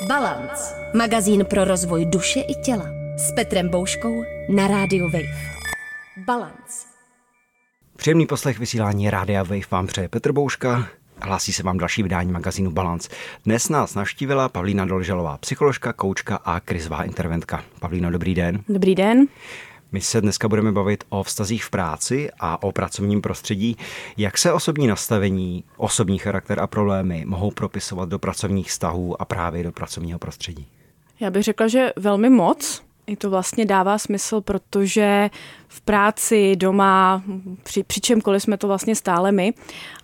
Balance. Magazín pro rozvoj duše i těla. S Petrem Bouškou na rádiu Wave. Balance. Příjemný poslech vysílání Rádia Wave vám přeje Petr Bouška. Hlásí se vám další vydání magazínu Balance. Dnes nás navštívila Pavlína Dolžalová, psycholožka, koučka a krizová interventka. Pavlíno, dobrý den. Dobrý den. My se dneska budeme bavit o vztazích v práci a o pracovním prostředí. Jak se osobní nastavení, osobní charakter a problémy mohou propisovat do pracovních vztahů a právě do pracovního prostředí? Já bych řekla, že velmi moc. I to vlastně dává smysl, protože v práci, doma, při, při čemkoliv jsme to vlastně stále my.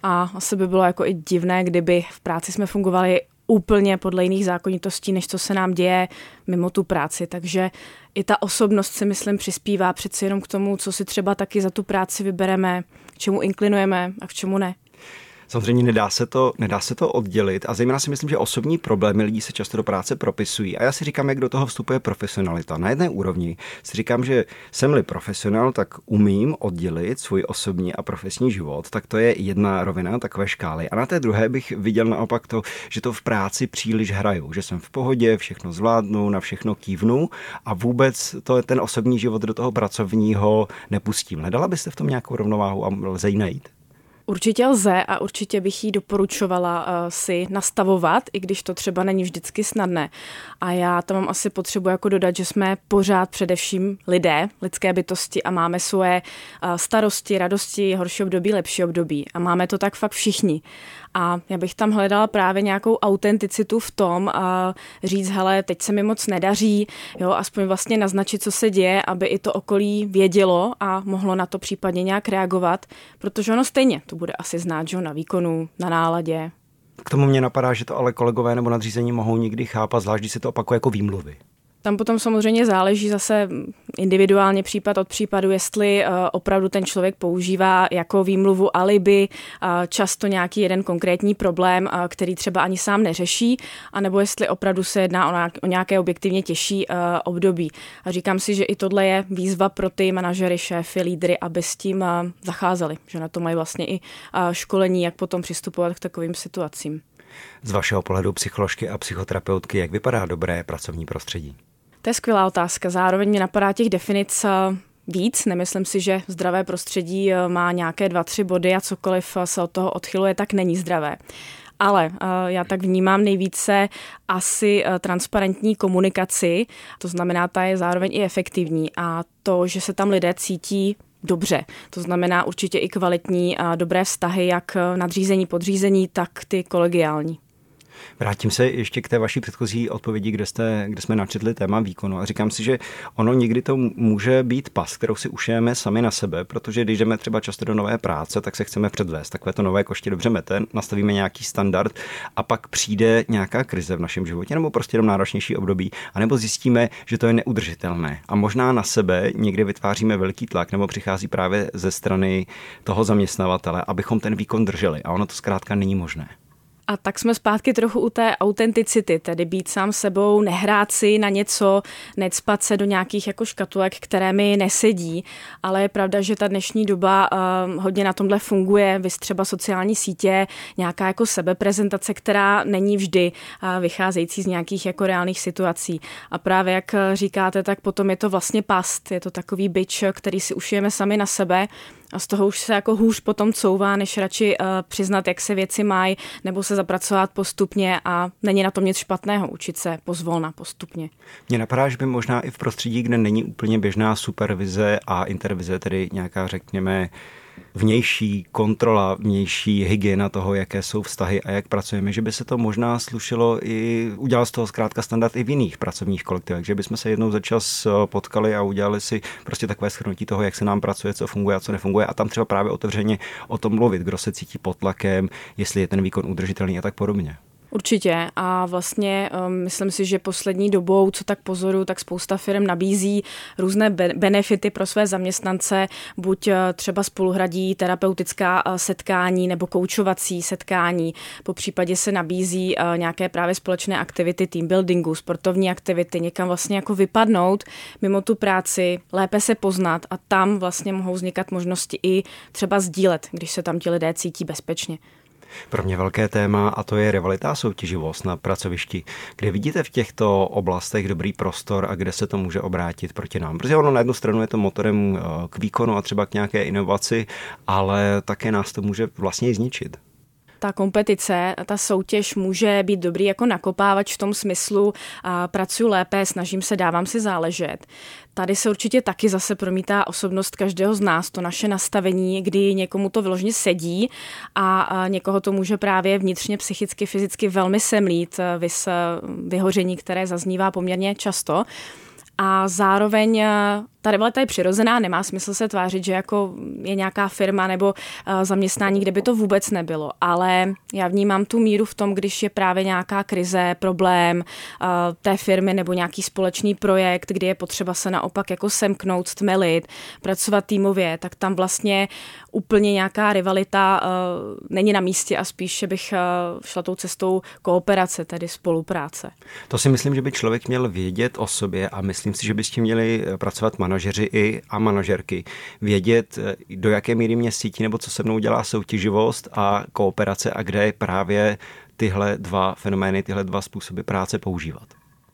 A asi by bylo jako i divné, kdyby v práci jsme fungovali úplně podle jiných zákonitostí, než co se nám děje mimo tu práci. Takže i ta osobnost si myslím přispívá přeci jenom k tomu, co si třeba taky za tu práci vybereme, k čemu inklinujeme a k čemu ne. Samozřejmě nedá se, to, nedá se to oddělit a zejména si myslím, že osobní problémy lidí se často do práce propisují. A já si říkám, jak do toho vstupuje profesionalita. Na jedné úrovni si říkám, že jsem-li profesionál, tak umím oddělit svůj osobní a profesní život, tak to je jedna rovina takové škály. A na té druhé bych viděl naopak to, že to v práci příliš hraju, že jsem v pohodě, všechno zvládnu, na všechno kývnu a vůbec to je ten osobní život do toho pracovního nepustím. Nedala byste v tom nějakou rovnováhu a lze ji najít? Určitě lze a určitě bych jí doporučovala uh, si nastavovat, i když to třeba není vždycky snadné. A já tam mám asi potřebu jako dodat, že jsme pořád především lidé, lidské bytosti a máme svoje uh, starosti, radosti, horší období, lepší období. A máme to tak fakt všichni. A já bych tam hledala právě nějakou autenticitu v tom a říct, hele, teď se mi moc nedaří, jo, aspoň vlastně naznačit, co se děje, aby i to okolí vědělo a mohlo na to případně nějak reagovat, protože ono stejně to bude asi znát, že na výkonu, na náladě. K tomu mě napadá, že to ale kolegové nebo nadřízení mohou někdy chápat, zvlášť když se to opakuje jako výmluvy. Tam potom samozřejmě záleží zase individuálně případ od případu, jestli eh, opravdu ten člověk používá jako výmluvu alibi eh, často nějaký jeden konkrétní problém, eh, který třeba ani sám neřeší, anebo jestli opravdu se jedná o nějaké objektivně těžší období. A říkám si, že i tohle je výzva pro ty manažery, šéfy, lídry, aby s tím zacházeli, že na to mají vlastně i školení, jak potom přistupovat k takovým situacím. Z vašeho pohledu psycholožky a psychoterapeutky, jak vypadá dobré pracovní prostředí? To je skvělá otázka. Zároveň mě napadá těch definic eh, víc. Nemyslím si, že zdravé prostředí eh, má nějaké dva, tři body a cokoliv eh, se od toho odchyluje, tak není zdravé. Ale já tak vnímám nejvíce asi transparentní komunikaci, to znamená, ta je zároveň i efektivní a to, že se tam lidé cítí dobře. To znamená určitě i kvalitní a dobré vztahy, jak nadřízení, podřízení, tak ty kolegiální. Vrátím se ještě k té vaší předchozí odpovědi, kde, jste, kde jsme načetli téma výkonu a říkám si, že ono někdy to může být pas, kterou si ušijeme sami na sebe, protože když jdeme třeba často do nové práce, tak se chceme předvést. Takové to nové koště dobře mete, nastavíme nějaký standard a pak přijde nějaká krize v našem životě nebo prostě jenom náročnější období, anebo zjistíme, že to je neudržitelné. A možná na sebe někdy vytváříme velký tlak nebo přichází právě ze strany toho zaměstnavatele, abychom ten výkon drželi. A ono to zkrátka není možné. A tak jsme zpátky trochu u té autenticity, tedy být sám sebou, nehrát si na něco, necpat se do nějakých jako škatulek, které mi nesedí. Ale je pravda, že ta dnešní doba uh, hodně na tomhle funguje, vy třeba sociální sítě, nějaká jako sebeprezentace, která není vždy uh, vycházející z nějakých jako reálných situací. A právě jak říkáte, tak potom je to vlastně past, je to takový byč, který si ušijeme sami na sebe a z toho už se jako hůř potom couvá, než radši uh, přiznat, jak se věci mají, nebo se zapracovat postupně a není na tom nic špatného, učit se pozvolna postupně. Mně napadá, že by možná i v prostředí, kde není úplně běžná supervize a intervize, tedy nějaká, řekněme, vnější kontrola, vnější hygiena toho, jaké jsou vztahy a jak pracujeme, že by se to možná slušilo i, udělal z toho zkrátka standard i v jiných pracovních kolektivech, že bychom se jednou za čas eh, potkali a udělali si prostě takové shrnutí toho, jak se nám pracuje, co funguje a co nefunguje a tam třeba právě otevřeně o tom mluvit, kdo se cítí pod tlakem, jestli je ten výkon udržitelný a tak podobně. Určitě a vlastně um, myslím si, že poslední dobou, co tak pozoru, tak spousta firm nabízí různé benefity pro své zaměstnance, buď uh, třeba spoluhradí terapeutická uh, setkání nebo koučovací setkání, po případě se nabízí uh, nějaké právě společné aktivity team buildingu, sportovní aktivity, někam vlastně jako vypadnout mimo tu práci, lépe se poznat a tam vlastně mohou vznikat možnosti i třeba sdílet, když se tam ti lidé cítí bezpečně. Pro mě velké téma a to je rivalita a soutěživost na pracovišti. Kde vidíte v těchto oblastech dobrý prostor a kde se to může obrátit proti nám? Protože ono na jednu stranu je to motorem eh, k výkonu a třeba k nějaké inovaci, ale také nás to může vlastně zničit ta kompetice, ta soutěž může být dobrý jako nakopávač v tom smyslu, a pracuji lépe, snažím se, dávám si záležet. Tady se určitě taky zase promítá osobnost každého z nás, to naše nastavení, kdy někomu to vyloženě sedí a někoho to může právě vnitřně, psychicky, fyzicky velmi semlít, vys vyhoření, které zaznívá poměrně často. A zároveň ta rivalita je přirozená, nemá smysl se tvářit, že jako je nějaká firma nebo uh, zaměstnání, kde by to vůbec nebylo. Ale já vnímám tu míru v tom, když je právě nějaká krize, problém uh, té firmy nebo nějaký společný projekt, kdy je potřeba se naopak jako semknout, stmelit, pracovat týmově, tak tam vlastně úplně nějaká rivalita uh, není na místě a spíše bych šla tou cestou kooperace, tedy spolupráce. To si myslím, že by člověk měl vědět o sobě a myslím si, že by s tím měli pracovat manažeři i a manažerky. Vědět, eh, do jaké míry mě cítí nebo co se mnou dělá soutěživost a kooperace a kde právě tyhle dva fenomény, tyhle dva způsoby práce používat.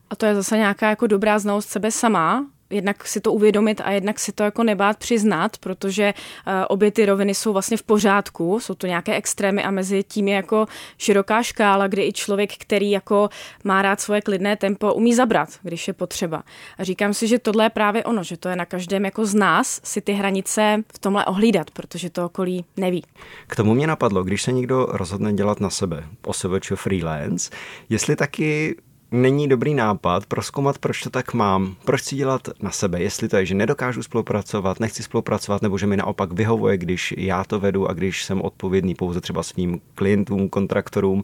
A to je zase nějaká jako dobrá znalost sebe sama, jednak si to uvědomit a jednak si to jako nebát přiznat, protože uh, obě ty roviny jsou vlastně v pořádku, jsou to nějaké extrémy a mezi tím je jako široká škála, kdy i člověk, který jako má rád svoje klidné tempo, umí zabrat, když je potřeba. A říkám si, že tohle je právě ono, že to je na každém jako z nás si ty hranice v tomhle ohlídat, protože to okolí neví. K tomu mě napadlo, když se někdo rozhodne dělat na sebe, OSVČ freelance, jestli taky není dobrý nápad proskoumat, proč to tak mám, proč chci dělat na sebe, jestli to je, že nedokážu spolupracovat, nechci spolupracovat, nebo že mi naopak vyhovuje, když já to vedu a když jsem odpovědný pouze třeba svým klientům, kontraktorům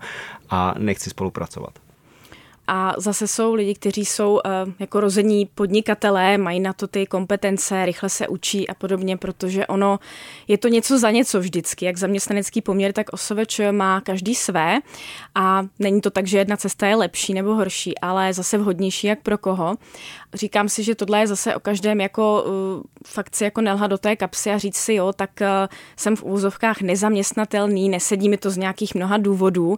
a nechci spolupracovat. A zase jsou lidi, kteří jsou uh, jako rození podnikatelé, mají na to ty kompetence, rychle se učí a podobně, protože ono je to něco za něco vždycky. Jak zaměstnanecký poměr, tak osoveč má každý své a není to tak, že jedna cesta je lepší nebo horší, ale zase vhodnější jak pro koho. Říkám si, že tohle je zase o každém jako uh, fakt si jako nelha do té kapsy a říct si, jo, tak uh, jsem v úvozovkách nezaměstnatelný, nesedí mi to z nějakých mnoha důvodů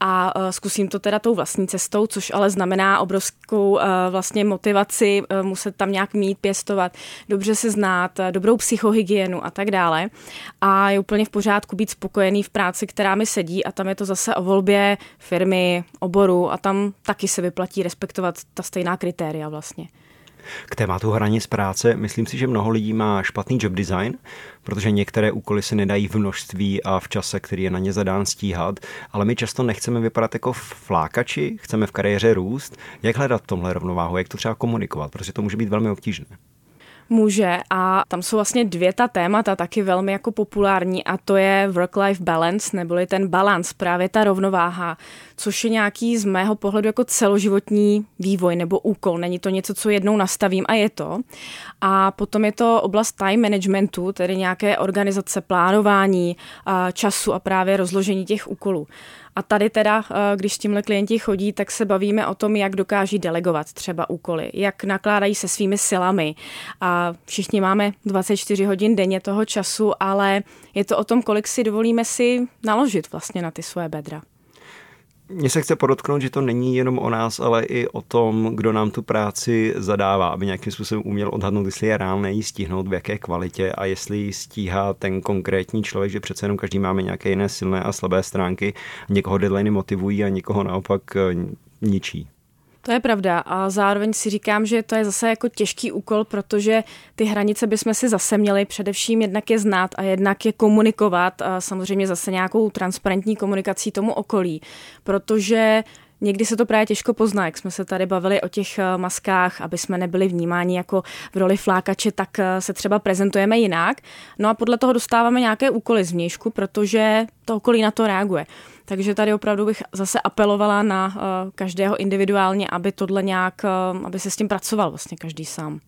a uh, zkusím to teda tou vlastní cestou, což ale znamená obrovskou uh, vlastně motivaci uh, muset tam nějak mít, pěstovat, dobře se znát, uh, dobrou psychohygienu a tak dále. A je úplně v pořádku být spokojený v práci, která mi sedí a tam je to zase o volbě firmy, oboru a tam taky se vyplatí respektovat ta stejná kritéria vlastně. K tématu hranic práce, myslím si, že mnoho lidí má špatný job design, protože některé úkoly se nedají v množství a v čase, který je na ně zadán stíhat, ale my často nechceme vypadat jako flákači, chceme v kariéře růst. Jak hledat tomhle rovnováhu, jak to třeba komunikovat, protože to může být velmi obtížné může a tam jsou vlastně dvě ta témata taky velmi jako populární a to je work-life balance, neboli ten balans, právě ta rovnováha, což je nějaký z mého pohledu jako celoživotní vývoj nebo úkol. Není to něco, co jednou nastavím a je to. A potom je to oblast time managementu, tedy nějaké organizace, plánování času a právě rozložení těch úkolů. A tady teda, eh, když tímhle klienti chodí, tak se bavíme o tom, jak dokáží delegovat třeba úkoly, jak nakládají se svými silami. A všichni máme 24 hodin denně toho času, ale je to o tom, kolik si dovolíme si naložit vlastně na ty svoje bedra. Mně se chce podotknout, že to není jenom o nás, ale i o tom, kdo nám tu práci zadává, aby nějakým způsobem uměl odhadnout, jestli je reálné jí stihnout, v jaké kvalitě a jestli ji stíhá ten konkrétní člověk, že přece jenom každý máme nějaké jiné silné a slabé stránky. Někoho deadline motivují a někoho naopak eh, ničí. To je pravda a zároveň si říkám, že to je zase jako těžký úkol, protože ty hranice bychom si zase měli především jednak je znát a jednak je komunikovat a samozřejmě zase nějakou transparentní komunikací tomu okolí, protože Někdy se to právě těžko pozná, jak jsme se tady bavili o těch eh, maskách, aby jsme nebyli vnímáni jako v roli flákače, tak eh, se třeba prezentujeme jinak. No a podle toho dostáváme nějaké úkoly z vnějšku, protože to okolí na to reaguje. Takže tady opravdu bych zase apelovala na uh, každého individuálně, aby tohle nějak, uh, aby se s tím pracoval vlastně každý sám.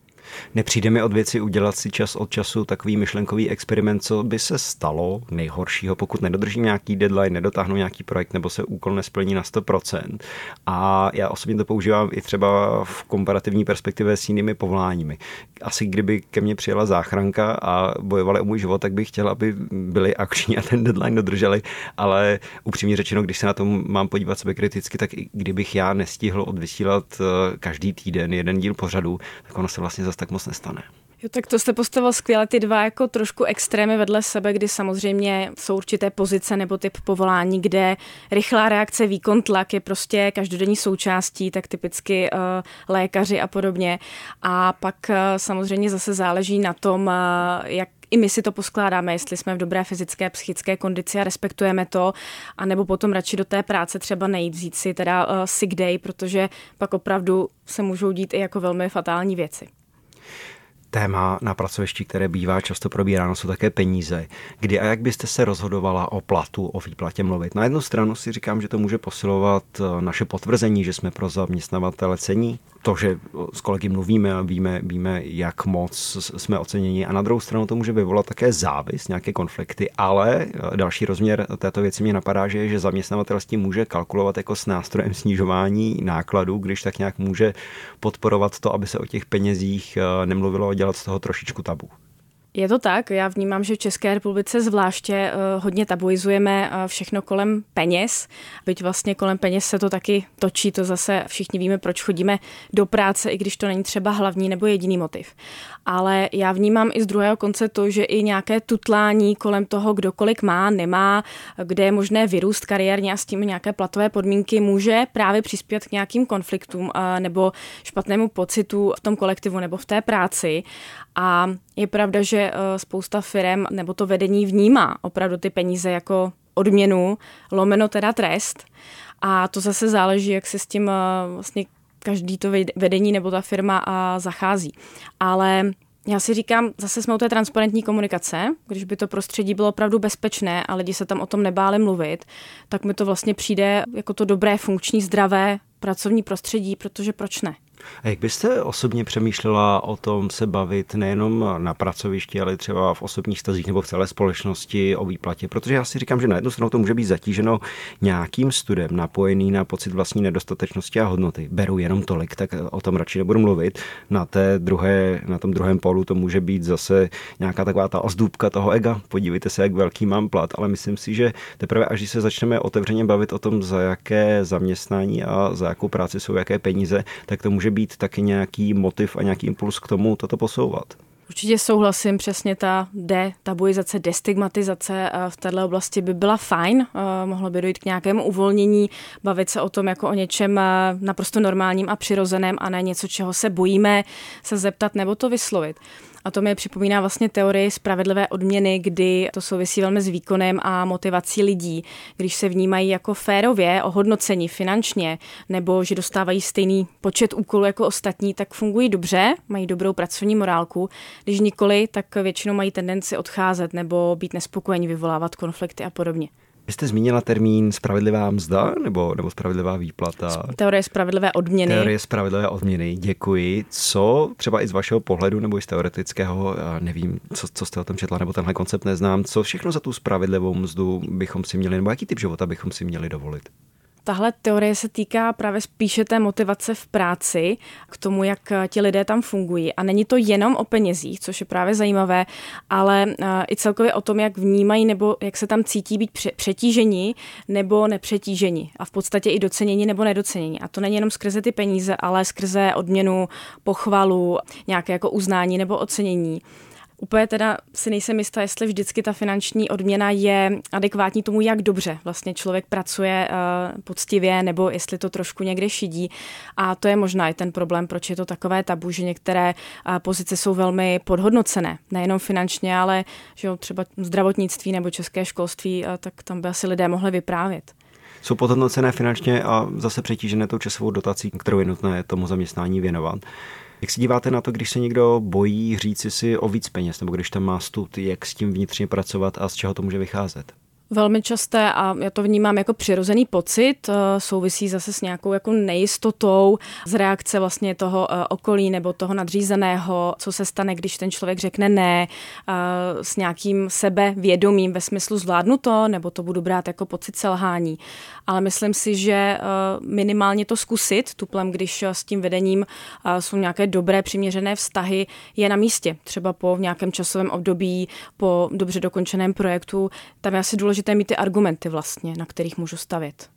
Nepřijde mi od věci udělat si čas od času takový myšlenkový experiment, co by se stalo nejhoršího, pokud nedodržím nějaký deadline, nedotáhnu nějaký projekt nebo se úkol nesplní na 100%. A já osobně to používám i třeba v komparativní perspektivě s jinými povoláními. Asi kdyby ke mně přijela záchranka a bojovali o můj život, tak bych chtěl, aby byli akční a ten deadline dodrželi, ale upřímně řečeno, když se na tom mám podívat sebe kriticky, tak i kdybych já nestihl odvysílat eh, každý týden jeden díl pořadu, tak ono se vlastně zase tak moc nestane. Jo, tak to jste postavil skvěle ty dva jako trošku extrémy vedle sebe, kdy samozřejmě jsou určité pozice nebo typ povolání, kde rychlá reakce, výkon, tlak je prostě každodenní součástí, tak typicky uh, lékaři a podobně. A pak uh, samozřejmě zase záleží na tom, uh, jak i my si to poskládáme, jestli jsme v dobré fyzické, psychické kondici a respektujeme to, anebo potom radši do té práce třeba nejít, vzít si teda uh, sick day, protože pak opravdu se můžou dít i jako velmi fatální věci téma na pracovišti, které bývá často probíráno, jsou také peníze. Kdy a jak byste se rozhodovala o platu, o výplatě mluvit? Na jednu stranu si říkám, že to může posilovat eh, naše potvrzení, že jsme pro zaměstnavatele cení, to, že s kolegy mluvíme a víme, víme, jak moc jsme oceněni. A na druhou stranu to může vyvolat také závis, nějaké konflikty, ale eh, další rozměr této věci mě napadá, že, že zaměstnavatel s tím může kalkulovat jako s nástrojem snižování nákladů, když tak nějak může podporovat to, aby se o těch penězích eh, nemluvilo dělat z toho trošičku tabu. Je to tak, já vnímám, že v České republice zvláště uh, hodně tabuizujeme uh, všechno kolem peněz, byť vlastně kolem peněz se to taky točí, to zase všichni víme, proč chodíme do práce, i když to není třeba hlavní nebo jediný motiv. Ale já vnímám i z druhého konce to, že i nějaké tutlání kolem toho, kdo kolik má, nemá, kde je možné vyrůst kariérně a s tím nějaké platové podmínky může právě přispět k nějakým konfliktům uh, nebo špatnému pocitu v tom kolektivu nebo v té práci. A je pravda, že eh, spousta firm nebo to vedení vnímá opravdu ty peníze jako odměnu, lomeno teda trest. A to zase záleží, jak se s tím eh, vlastně každý to vedení nebo ta firma zachází. Ale já si říkám, zase jsme u té transparentní komunikace, když by to prostředí bylo opravdu bezpečné a lidi se tam o tom nebáli mluvit, tak mi to vlastně přijde jako to dobré, funkční, zdravé pracovní prostředí, protože proč ne? A jak byste osobně přemýšlela o tom se bavit nejenom na pracovišti, ale třeba v osobních stazích nebo v celé společnosti o výplatě? Protože já si říkám, že na jednu stranu to může být zatíženo nějakým studem, napojený na pocit vlastní nedostatečnosti a hodnoty. Beru jenom tolik, tak o tom radši nebudu mluvit. Na, té druhé, na tom druhém polu to může být zase nějaká taková ta ozdůbka toho ega. Podívejte se, jak velký mám plat, ale myslím si, že teprve až se začneme otevřeně bavit o tom, za jaké zaměstnání a za jakou práci jsou jaké peníze, tak to může být taky nějaký motiv a nějaký impuls k tomu toto posouvat. Určitě souhlasím, přesně ta detabuizace, destigmatizace eh, v této oblasti by byla fajn, eh, mohlo by dojít k nějakému uvolnění, bavit se o tom jako o něčem eh, naprosto normálním a přirozeném a ne něco, čeho se bojíme se zeptat nebo to vyslovit. A to mi připomíná vlastně teorii spravedlivé odměny, kdy to souvisí velmi s výkonem a motivací lidí. Když se vnímají jako férově, ohodnocení finančně, nebo že dostávají stejný počet úkolů jako ostatní, tak fungují dobře, mají dobrou pracovní morálku. Když nikoli, tak většinou mají tendenci odcházet nebo být nespokojení, vyvolávat konflikty a podobně. Vy jste zmínila termín spravedlivá mzda nebo, nebo spravedlivá výplata? Teorie spravedlivé odměny. Teorie spravedlivé odměny, děkuji. Co třeba i z vašeho pohledu nebo i z teoretického, nevím, co, co jste o tom četla, nebo tenhle koncept neznám, co všechno za tu spravedlivou mzdu bychom si měli, nebo jaký typ života bychom si měli dovolit? Tahle teorie se týká právě spíše té motivace v práci, k tomu, jak eh, ti lidé tam fungují. A není to jenom o penězích, což je právě zajímavé, ale eh, i celkově o tom, jak vnímají nebo jak se tam cítí být přetížení nebo nepřetížení. A v podstatě i docenění nebo nedocenění. A to není jenom skrze ty peníze, ale skrze odměnu, pochvalu, nějaké jako uznání nebo ocenění. Úplně teda si nejsem jistá, jestli vždycky ta finanční odměna je adekvátní tomu, jak dobře vlastně člověk pracuje uh, poctivě, nebo jestli to trošku někde šidí. A to je možná i ten problém, proč je to takové tabu, že některé uh, pozice jsou velmi podhodnocené. Nejenom finančně, ale že jo, třeba zdravotnictví nebo české školství, uh, tak tam by asi lidé mohli vyprávět jsou podhodnocené finančně a zase přetížené tou časovou dotací, kterou je nutné tomu zaměstnání věnovat. Jak se díváte na to, když se někdo bojí říci si o víc peněz, nebo když tam má stud, jak s tím vnitřně pracovat a z čeho to může vycházet? Velmi časté a já to vnímám jako přirozený pocit, eh, souvisí zase s nějakou jako nejistotou z reakce vlastně toho eh, okolí nebo toho nadřízeného, co se stane, když ten člověk řekne ne, eh, s nějakým sebevědomím ve smyslu zvládnu to, nebo to budu brát jako pocit selhání. Ale myslím si, že minimálně to zkusit, tuplem, když s tím vedením jsou nějaké dobré přiměřené vztahy, je na místě. Třeba po nějakém časovém období, po dobře dokončeném projektu, tam je asi důležité důležité mít ty argumenty vlastně, na kterých můžu stavit.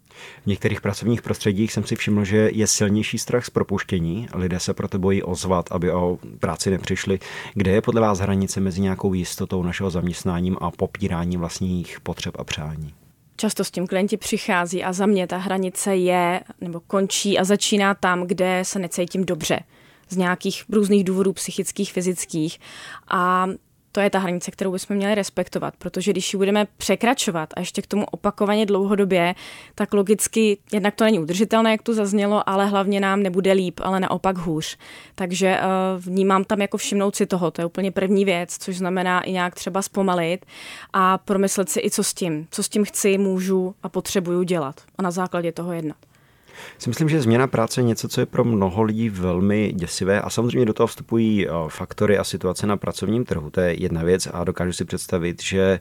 V některých pracovních prostředích jsem si všiml, že je silnější strach z propuštění. Lidé se proto bojí ozvat, aby o práci nepřišli. Kde je podle vás hranice mezi nějakou jistotou našeho zaměstnáním a popíráním vlastních potřeb a přání? Často s tím klienti přichází a za mě ta hranice je nebo končí a začíná tam, kde se necítím dobře z nějakých různých důvodů psychických, fyzických. A to je ta hranice, kterou bychom měli respektovat, protože když ji budeme překračovat a ještě k tomu opakovaně dlouhodobě, tak logicky jednak to není udržitelné, jak tu zaznělo, ale hlavně nám nebude líp, ale naopak hůř. Takže uh, vnímám tam jako všimnout si toho, to je úplně první věc, což znamená i nějak třeba zpomalit a promyslet si i co s tím, co s tím chci, můžu a potřebuju dělat a na základě toho jednat si myslím, že změna práce je něco, co je pro mnoho lidí velmi děsivé a samozřejmě do toho vstupují eh, faktory a situace na pracovním trhu. To je jedna věc a dokážu si představit, že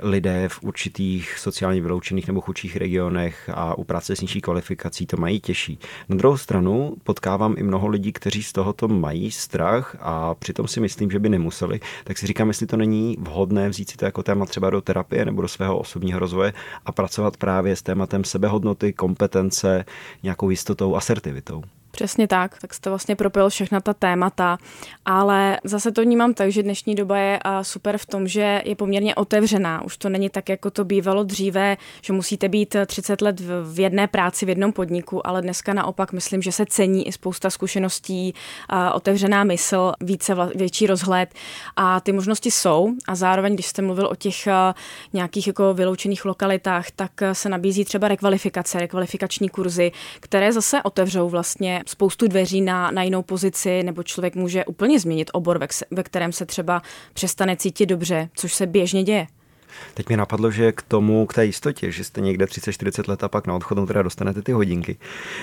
lidé v určitých sociálně vyloučených nebo chudších regionech a u práce s nižší kvalifikací to mají těžší. Na druhou stranu potkávám i mnoho lidí, kteří z tohoto mají strach a přitom si myslím, že by nemuseli, tak si říkám, jestli to není vhodné vzít si to jako téma třeba do terapie nebo do svého osobního rozvoje a pracovat právě s tématem sebehodnoty, kompetence, nějakou jistotou, asertivitou. Přesně tak, tak jste vlastně propil všechna ta témata, ale zase to vnímám tak, že dnešní doba je super v tom, že je poměrně otevřená. Už to není tak, jako to bývalo dříve, že musíte být 30 let v jedné práci, v jednom podniku, ale dneska naopak myslím, že se cení i spousta zkušeností, otevřená mysl, více, větší rozhled a ty možnosti jsou a zároveň, když jste mluvil o těch nějakých jako vyloučených lokalitách, tak se nabízí třeba rekvalifikace, rekvalifikační kurzy, které zase otevřou vlastně spoustu dveří na, na jinou pozici, nebo člověk může úplně změnit obor, ve, ve kterém se třeba přestane cítit dobře, což se běžně děje. Teď mi napadlo, že k tomu, k té jistotě, že jste někde 30-40 let a pak na odchodu teda dostanete ty hodinky,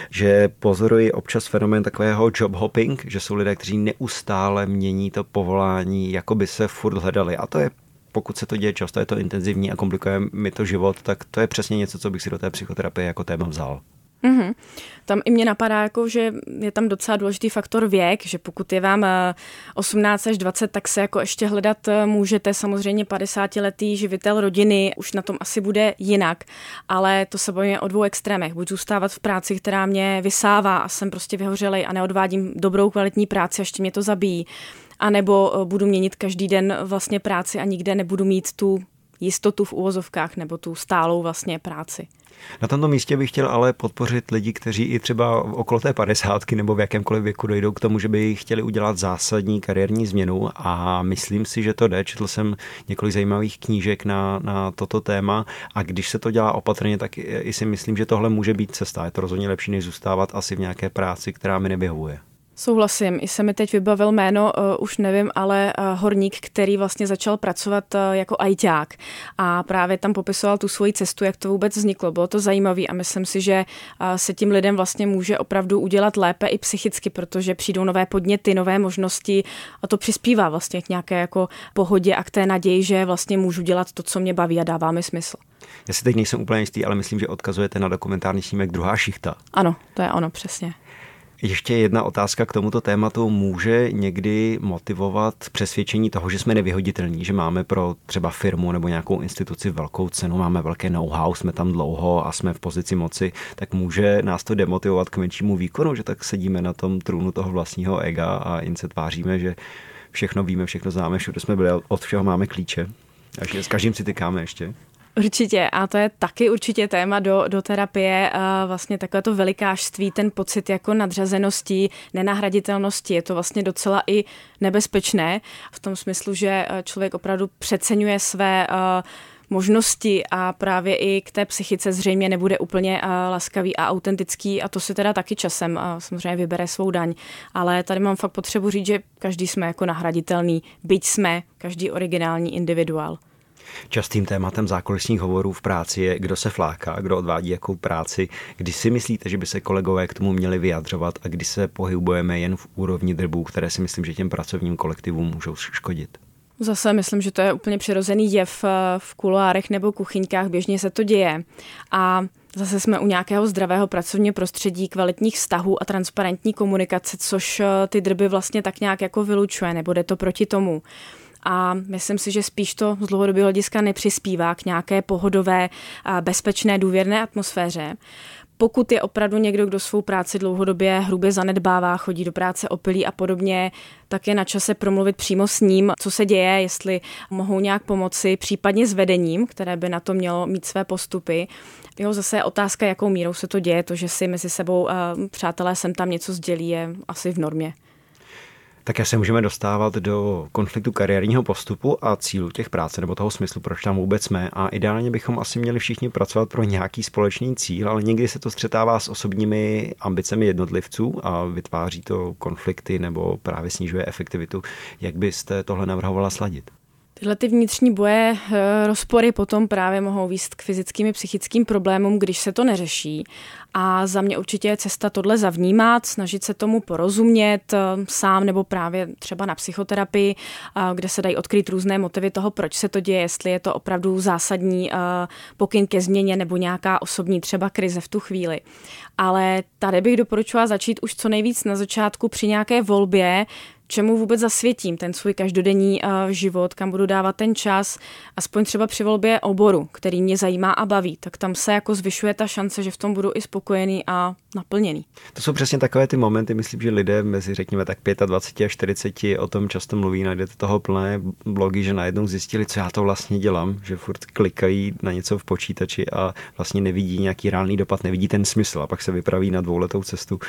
že pozoruji občas fenomén takového job hopping, že jsou lidé, kteří neustále mění to povolání, jako by se furt hledali. A to je pokud se to děje často, je to intenzivní a komplikuje mi to život, tak to je přesně něco, co bych si do té psychoterapie jako téma vzal. Mm-hmm. Tam i mě napadá, jako, že je tam docela důležitý faktor věk, že pokud je vám 18 eh, až 20, tak se jako ještě hledat eh, můžete. Samozřejmě 50-letý živitel rodiny už na tom asi bude jinak, ale to se bojíme o dvou extrémech. Buď zůstávat v práci, která mě vysává a jsem prostě vyhořelej a neodvádím dobrou kvalitní práci, ještě mě to zabíjí. A nebo eh, budu měnit každý den vlastně práci a nikde nebudu mít tu jistotu v úvozovkách nebo tu stálou vlastně práci. Na tomto místě bych chtěl ale podpořit lidi, kteří i třeba okolo té padesátky nebo v jakémkoliv věku dojdou k tomu, že by chtěli udělat zásadní kariérní změnu a myslím si, že to jde. Četl jsem několik zajímavých knížek na, na toto téma a když se to dělá opatrně, tak i si myslím, že tohle může být cesta. Je to rozhodně lepší, než zůstávat asi v nějaké práci, která mi nevyhovuje. Souhlasím, i se mi teď vybavil jméno, uh, už nevím, ale uh, horník, který vlastně začal pracovat uh, jako ajťák a právě tam popisoval tu svoji cestu, jak to vůbec vzniklo. Bylo to zajímavé a myslím si, že uh, se tím lidem vlastně může opravdu udělat lépe i psychicky, protože přijdou nové podněty, nové možnosti a to přispívá vlastně k nějaké jako pohodě a k té naději, že vlastně můžu dělat to, co mě baví a dává mi smysl. Já si teď nejsem úplně jistý, ale myslím, že odkazujete na dokumentární snímek Druhá šichta. Ano, to je ono, přesně. Ještě jedna otázka k tomuto tématu. Může někdy motivovat přesvědčení toho, že jsme nevyhoditelní, že máme pro třeba firmu nebo nějakou instituci velkou cenu, máme velké know-how, jsme tam dlouho a jsme v pozici moci, tak může nás to demotivovat k menšímu výkonu, že tak sedíme na tom trůnu toho vlastního ega a jen se tváříme, že všechno víme, všechno známe, všude jsme byli, od všeho máme klíče. Takže s každým si tykáme ještě. Určitě a to je taky určitě téma do, do terapie, vlastně takové to velikářství, ten pocit jako nadřazenosti, nenahraditelnosti, je to vlastně docela i nebezpečné v tom smyslu, že člověk opravdu přeceňuje své možnosti a právě i k té psychice zřejmě nebude úplně laskavý a autentický a to si teda taky časem samozřejmě vybere svou daň. Ale tady mám fakt potřebu říct, že každý jsme jako nahraditelný, byť jsme každý originální individuál. Častým tématem zákulisních hovorů v práci je, kdo se fláká, kdo odvádí jakou práci. Kdy si myslíte, že by se kolegové k tomu měli vyjadřovat a kdy se pohybujeme jen v úrovni drbů, které si myslím, že těm pracovním kolektivům můžou škodit? Zase myslím, že to je úplně přirozený jev eh, v kuloárech nebo kuchyňkách, běžně se to děje. A zase jsme u nějakého zdravého pracovního prostředí, kvalitních vztahů a transparentní komunikace, což eh, ty drby vlastně tak nějak jako vylučuje, nebo jde to proti tomu a myslím si, že spíš to z dlouhodobého hlediska nepřispívá k nějaké pohodové, bezpečné, důvěrné atmosféře. Pokud je opravdu někdo, kdo svou práci dlouhodobě hrubě zanedbává, chodí do práce opilí a podobně, tak je na čase promluvit přímo s ním, co se děje, jestli mohou nějak pomoci, případně s vedením, které by na to mělo mít své postupy. Jo, zase otázka, jakou mírou se to děje, to, že si mezi sebou přátelé sem tam něco sdělí, je asi v normě také se můžeme dostávat do konfliktu kariérního postupu a cílu těch práce nebo toho smyslu, proč tam vůbec jsme. A ideálně bychom asi měli všichni pracovat pro nějaký společný cíl, ale někdy se to střetává s osobními ambicemi jednotlivců a vytváří to konflikty nebo právě snižuje efektivitu. Jak byste tohle navrhovala sladit? Tyhle ty vnitřní boje, eh, rozpory potom právě mohou výst k fyzickým i psychickým problémům, když se to neřeší. A za mě určitě je cesta tohle zavnímat, snažit se tomu porozumět eh, sám nebo právě třeba na psychoterapii, eh, kde se dají odkryt různé motivy toho, proč se to děje, jestli je to opravdu zásadní pokyn ke změně nebo nějaká osobní třeba krize v tu chvíli. Ale tady bych doporučovala začít už co nejvíc na začátku při nějaké volbě, čemu vůbec zasvětím ten svůj každodenní uh, život, kam budu dávat ten čas, aspoň třeba při volbě oboru, který mě zajímá a baví, tak tam se jako zvyšuje ta šance, že v tom budu i spokojený a naplněný. To jsou přesně takové ty momenty, myslím, že lidé mezi, řekněme, tak 25 a 40 o tom často mluví, najdete toho plné blogy, že najednou zjistili, co já to vlastně dělám, že furt klikají na něco v počítači a vlastně nevidí nějaký reálný dopad, nevidí ten smysl a pak se vypraví na dvouletou cestu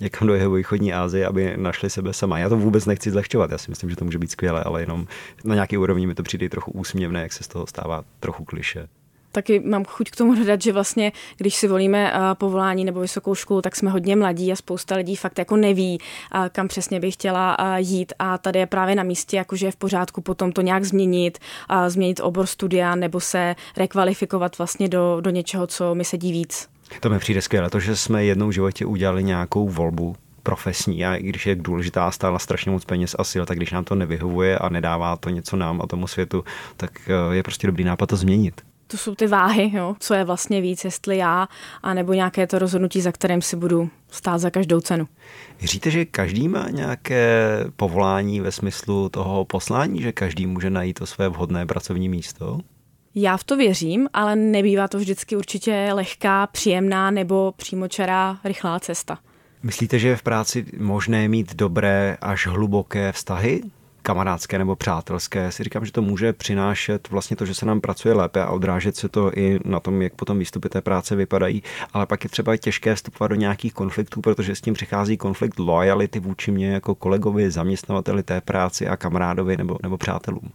někam do jeho východní Asie, aby našli sebe sama. Já to vůbec nechci zlehčovat. Já si myslím, že to může být skvělé, ale jenom na nějaký úrovni mi to přijde trochu úsměvné, jak se z toho stává trochu kliše taky mám chuť k tomu dodat, že vlastně, když si volíme uh, povolání nebo vysokou školu, tak jsme hodně mladí a spousta lidí fakt jako neví, uh, kam přesně by chtěla uh, jít a tady je právě na místě, jakože je v pořádku potom to nějak změnit, změnit obor studia nebo se rekvalifikovat vlastně do, do něčeho, co mi sedí víc. To mi přijde skvěle, to, že jsme jednou v životě udělali nějakou volbu, profesní a i když je důležitá stála strašně moc peněz a sil, tak když nám to nevyhovuje a nedává to něco nám a tomu světu, tak eh, je prostě dobrý nápad to změnit. To jsou ty váhy, jo? co je vlastně víc, jestli já, anebo nějaké to rozhodnutí, za kterým si budu stát za každou cenu. Věříte, že každý má nějaké povolání ve smyslu toho poslání, že každý může najít to své vhodné pracovní místo? Já v to věřím, ale nebývá to vždycky určitě lehká, příjemná nebo přímočará, rychlá cesta. Myslíte, že je v práci možné mít dobré až hluboké vztahy? kamarádské nebo přátelské, si říkám, že to může přinášet vlastně to, že se nám pracuje lépe a odrážet se to i na tom, jak potom výstupy té práce vypadají, ale pak je třeba těžké vstupovat do nějakých konfliktů, protože s tím přichází konflikt lojality vůči mě jako kolegovi, zaměstnavateli té práci a kamarádovi nebo, nebo přátelům.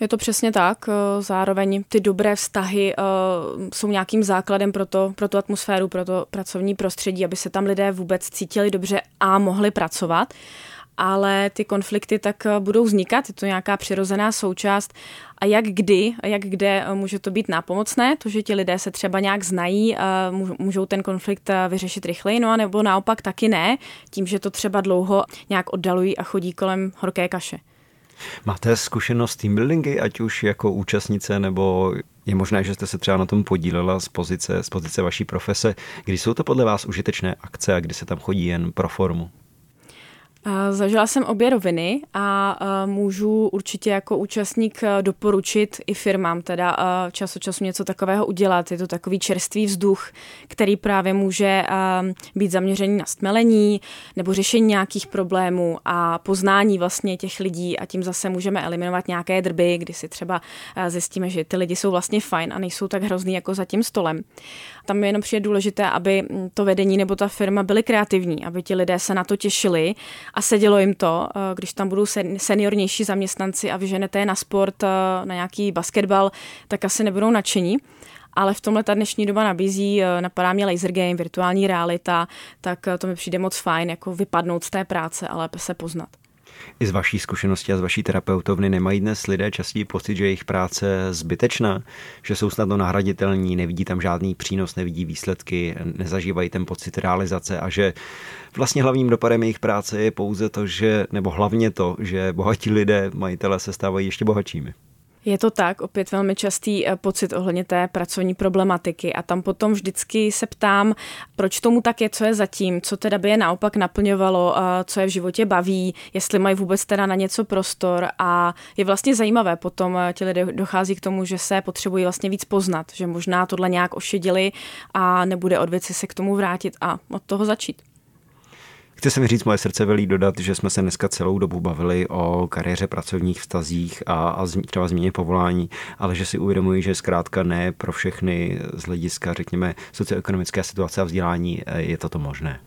Je to přesně tak. Eh, zároveň ty dobré vztahy uh, jsou nějakým základem pro, to, pro tu atmosféru, pro to pracovní prostředí, aby se tam lidé vůbec cítili dobře a mohli pracovat. Ale ty konflikty tak eh, budou vznikat, je to nějaká přirozená součást. A jak kdy, jak kde může to být nápomocné, to, že ti lidé se třeba nějak znají, můžou ten konflikt vyřešit rychleji, no a nebo naopak taky ne, tím, že to třeba dlouho nějak oddalují a chodí kolem horké kaše. Máte zkušenost team buildingy, ať už jako účastnice, nebo je možné, že jste se třeba na tom podílela z pozice, z pozice vaší profese. Kdy jsou to podle vás užitečné akce a kdy se tam chodí jen pro formu? Zažila jsem obě roviny a můžu určitě jako účastník doporučit i firmám teda čas od času něco takového udělat. Je to takový čerstvý vzduch, který právě může být zaměřený na stmelení nebo řešení nějakých problémů a poznání vlastně těch lidí a tím zase můžeme eliminovat nějaké drby, kdy si třeba zjistíme, že ty lidi jsou vlastně fajn a nejsou tak hrozný jako za tím stolem. Tam je jenom přijde důležité, aby to vedení nebo ta firma byly kreativní, aby ti lidé se na to těšili a sedělo jim to, eh, když tam budou seniornější zaměstnanci a vyženete je na sport, eh, na nějaký basketbal, tak asi nebudou nadšení ale v tomhle ta dnešní doba nabízí, eh, napadá mě laser game, virtuální realita, tak to mi přijde moc fajn, jako vypadnout z té práce a lépe se poznat. I z vaší zkušenosti a z vaší terapeutovny nemají dnes lidé častěji pocit, že jejich práce zbytečná, že jsou snadno nahraditelní, nevidí tam žádný přínos, nevidí výsledky, nezažívají ten pocit realizace a že vlastně hlavním dopadem jejich práce je pouze to, že, nebo hlavně to, že bohatí lidé, majitele se stávají ještě bohatšími. Je to tak, opět velmi častý eh, pocit ohledně té pracovní problematiky a tam potom vždycky se ptám, proč tomu tak je, co je zatím, co teda by je naopak naplňovalo, co je v životě baví, jestli mají vůbec teda na něco prostor a je vlastně zajímavé potom eh, ti lidé dochází k tomu, že se potřebují vlastně víc poznat, že možná tohle nějak ošedili a nebude od věci se k tomu vrátit a od toho začít. Chci se mi říct, moje srdce velí dodat, že jsme se dneska celou dobu bavili o kariéře, pracovních vztazích a, a třeba změně povolání, ale že si uvědomuji, že zkrátka ne pro všechny z hlediska, řekněme, socioekonomické situace a vzdělání eh, je toto možné.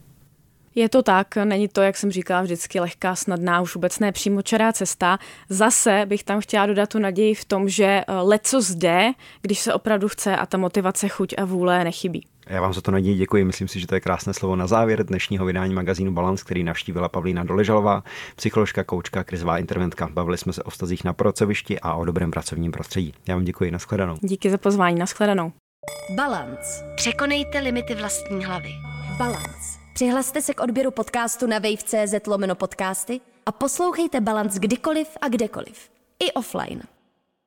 Je to tak, není to, jak jsem říkala, vždycky lehká, snadná, už vůbec ne přímočará cesta. Zase bych tam chtěla dodat tu naději v tom, že eh, leco zde, když se opravdu chce a ta motivace, chuť a vůle nechybí. Já vám za to naději děkuji. Myslím si, že to je krásné slovo na závěr dnešního vydání magazínu Balance, který navštívila Pavlína Doležalová, psycholožka, koučka, krizová interventka. Bavili jsme se o vztazích na pracovišti a o dobrém pracovním prostředí. Já vám děkuji, nashledanou. Díky za pozvání, nashledanou. Balance. Překonejte limity vlastní hlavy. Balance. Přihlaste se k odběru podcastu na wave.cz lomeno podcasty a poslouchejte Balance kdykoliv a kdekoliv. I offline.